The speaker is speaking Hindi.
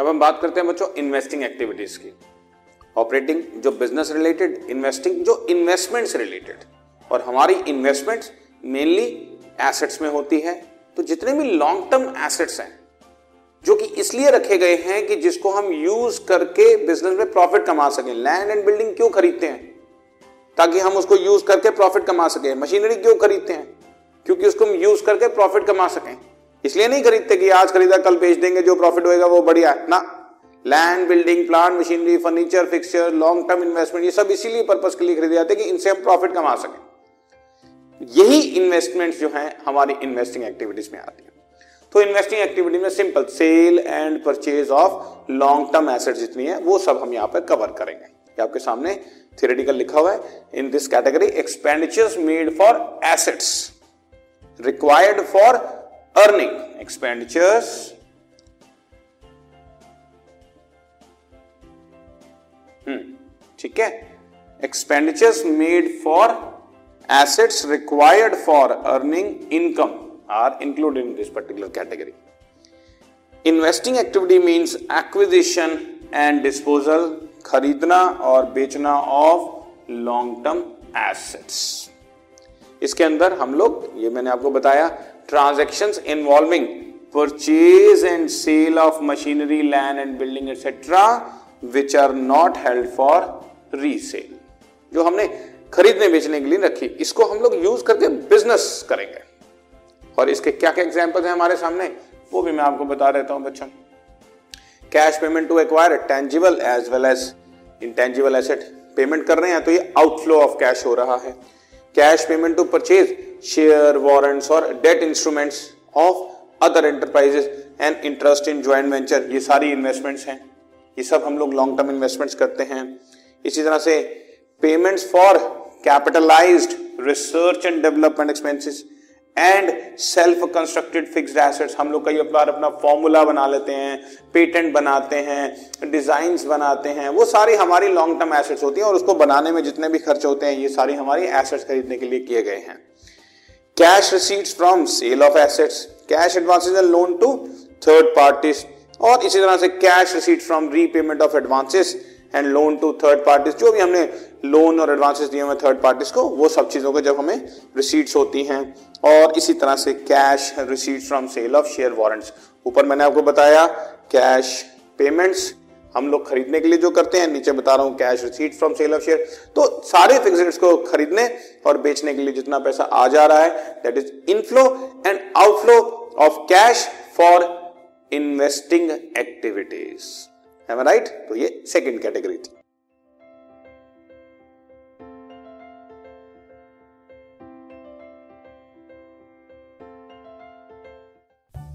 अब हम बात करते हैं बच्चों इन्वेस्टिंग एक्टिविटीज़ की। ऑपरेटिंग जो बिज़नेस रिलेटेड इन्वेस्टिंग जो इन्वेस्टमेंट रिलेटेड और हमारी इन्वेस्टमेंट मेनली एसेट्स में होती है। तो जितने भी लॉन्ग टर्म एसेट्स हैं, जो कि इसलिए रखे गए हैं कि जिसको हम यूज़ करके बिज़नेस में प्रॉफिट कमा सकें। लैंड एंड बिल्डिंग क्यों खरीदते हैं? ताकि हम उसको यूज़ करके प्रॉफिट कमा सकें। मशीनरी क्यों खरीदते हैं? क्योंकि उसको हम यूज़ करके प्रॉफिट कमा सकें। इसलिए नहीं खरीदते कि आज खरीदा, कल बेच देंगे, जो प्रॉफिट होएगा वो बढ़िया है। ना। Land building plant machinery furniture fixture long term investment ये सब इसीलिए पर्पज के लिए खरीदे जाते हैं कि इनसे हम प्रॉफिट कमा सकें। यही इन्वेस्टमेंट जो है, हमारी इन्वेस्टिंग एक्टिविटीज़ में आती है। तो इन्वेस्टिंग एक्टिविटी में simple sale and purchase of long term asset जितनी है, वो सब हम यहाँ पर कवर करेंगे। ये आपके सामने थियोरेटिकल लिखा हुआ है। In this category expenditures made for assets required for earning expenditures ठीक है? Expenditures made for assets required for earning income are included in this particular category. Investing activity means acquisition and disposal, खरीदना और बेचना ऑफ़ लॉन्ग टर्म एसेट्स इसके अंदर हम लोग ये मैंने आपको बताया transaction involving purchase and sale of machinery land and building etcetera which are not held for resale जो हमने खरीदने बेचने के लिए रखी, इसको हम लोग यूज़ करके बिज़नेस करेंगे। और इसके क्या क्या एग्ज़ाम्पल है हमारे सामने, वो भी मैं आपको बता देता हूँ बच्चों। Cash payment to acquire tangible as well as intangible asset payment कर रहे हैं तो ये आउटफ्लो ऑफ़ कैश हो रहा है। Cash payment to purchase share warrants और debt instruments of other enterprises and interest in joint venture ये सारी इन्वेस्टमेंट्स हैं। ये सब हम लोग लॉन्ग टर्म इन्वेस्टमेंट्स करते हैं। इसी तरह से payments for capitalised research and development expenses and self constructed fixed assets हम लोग कई बार अपना फॉर्मूला बना लेते हैं पेटेंट बनाते हैं डिज़ाइन बनाते हैं, वो सारी हमारी लॉन्ग टर्म एसेट्स होती हैं और उसको बनाने में जितने भी खर्च होते हैं, ये सारी हमारी एसेट्स खरीदने के लिए किए गए हैं। Cash receipts from sale of assets cash advances and loan to third parties और इसी तरह से cash receipt from repayment of advances and loan to third parties जो भी हमने लोन और एडवांसेस दिए हुए थर्ड पार्टीज़ को, वो सब चीज़ों को जब हमें रिसीट्स होती हैं और इसी तरह से cash receipt from sale of share warrants ऊपर मैंने आपको बताया कैश पेमेंट्स हम लोग खरीदने के लिए जो करते हैं, नीचे बता रहा हूँ cash receipt from sale of share तो सारे फिक्स को खरीदने और बेचने के लिए जितना पैसा आ जा रहा है that is inflow and outflow of cash for investing activities right तो ये सेकेंड कैटेगरी थी।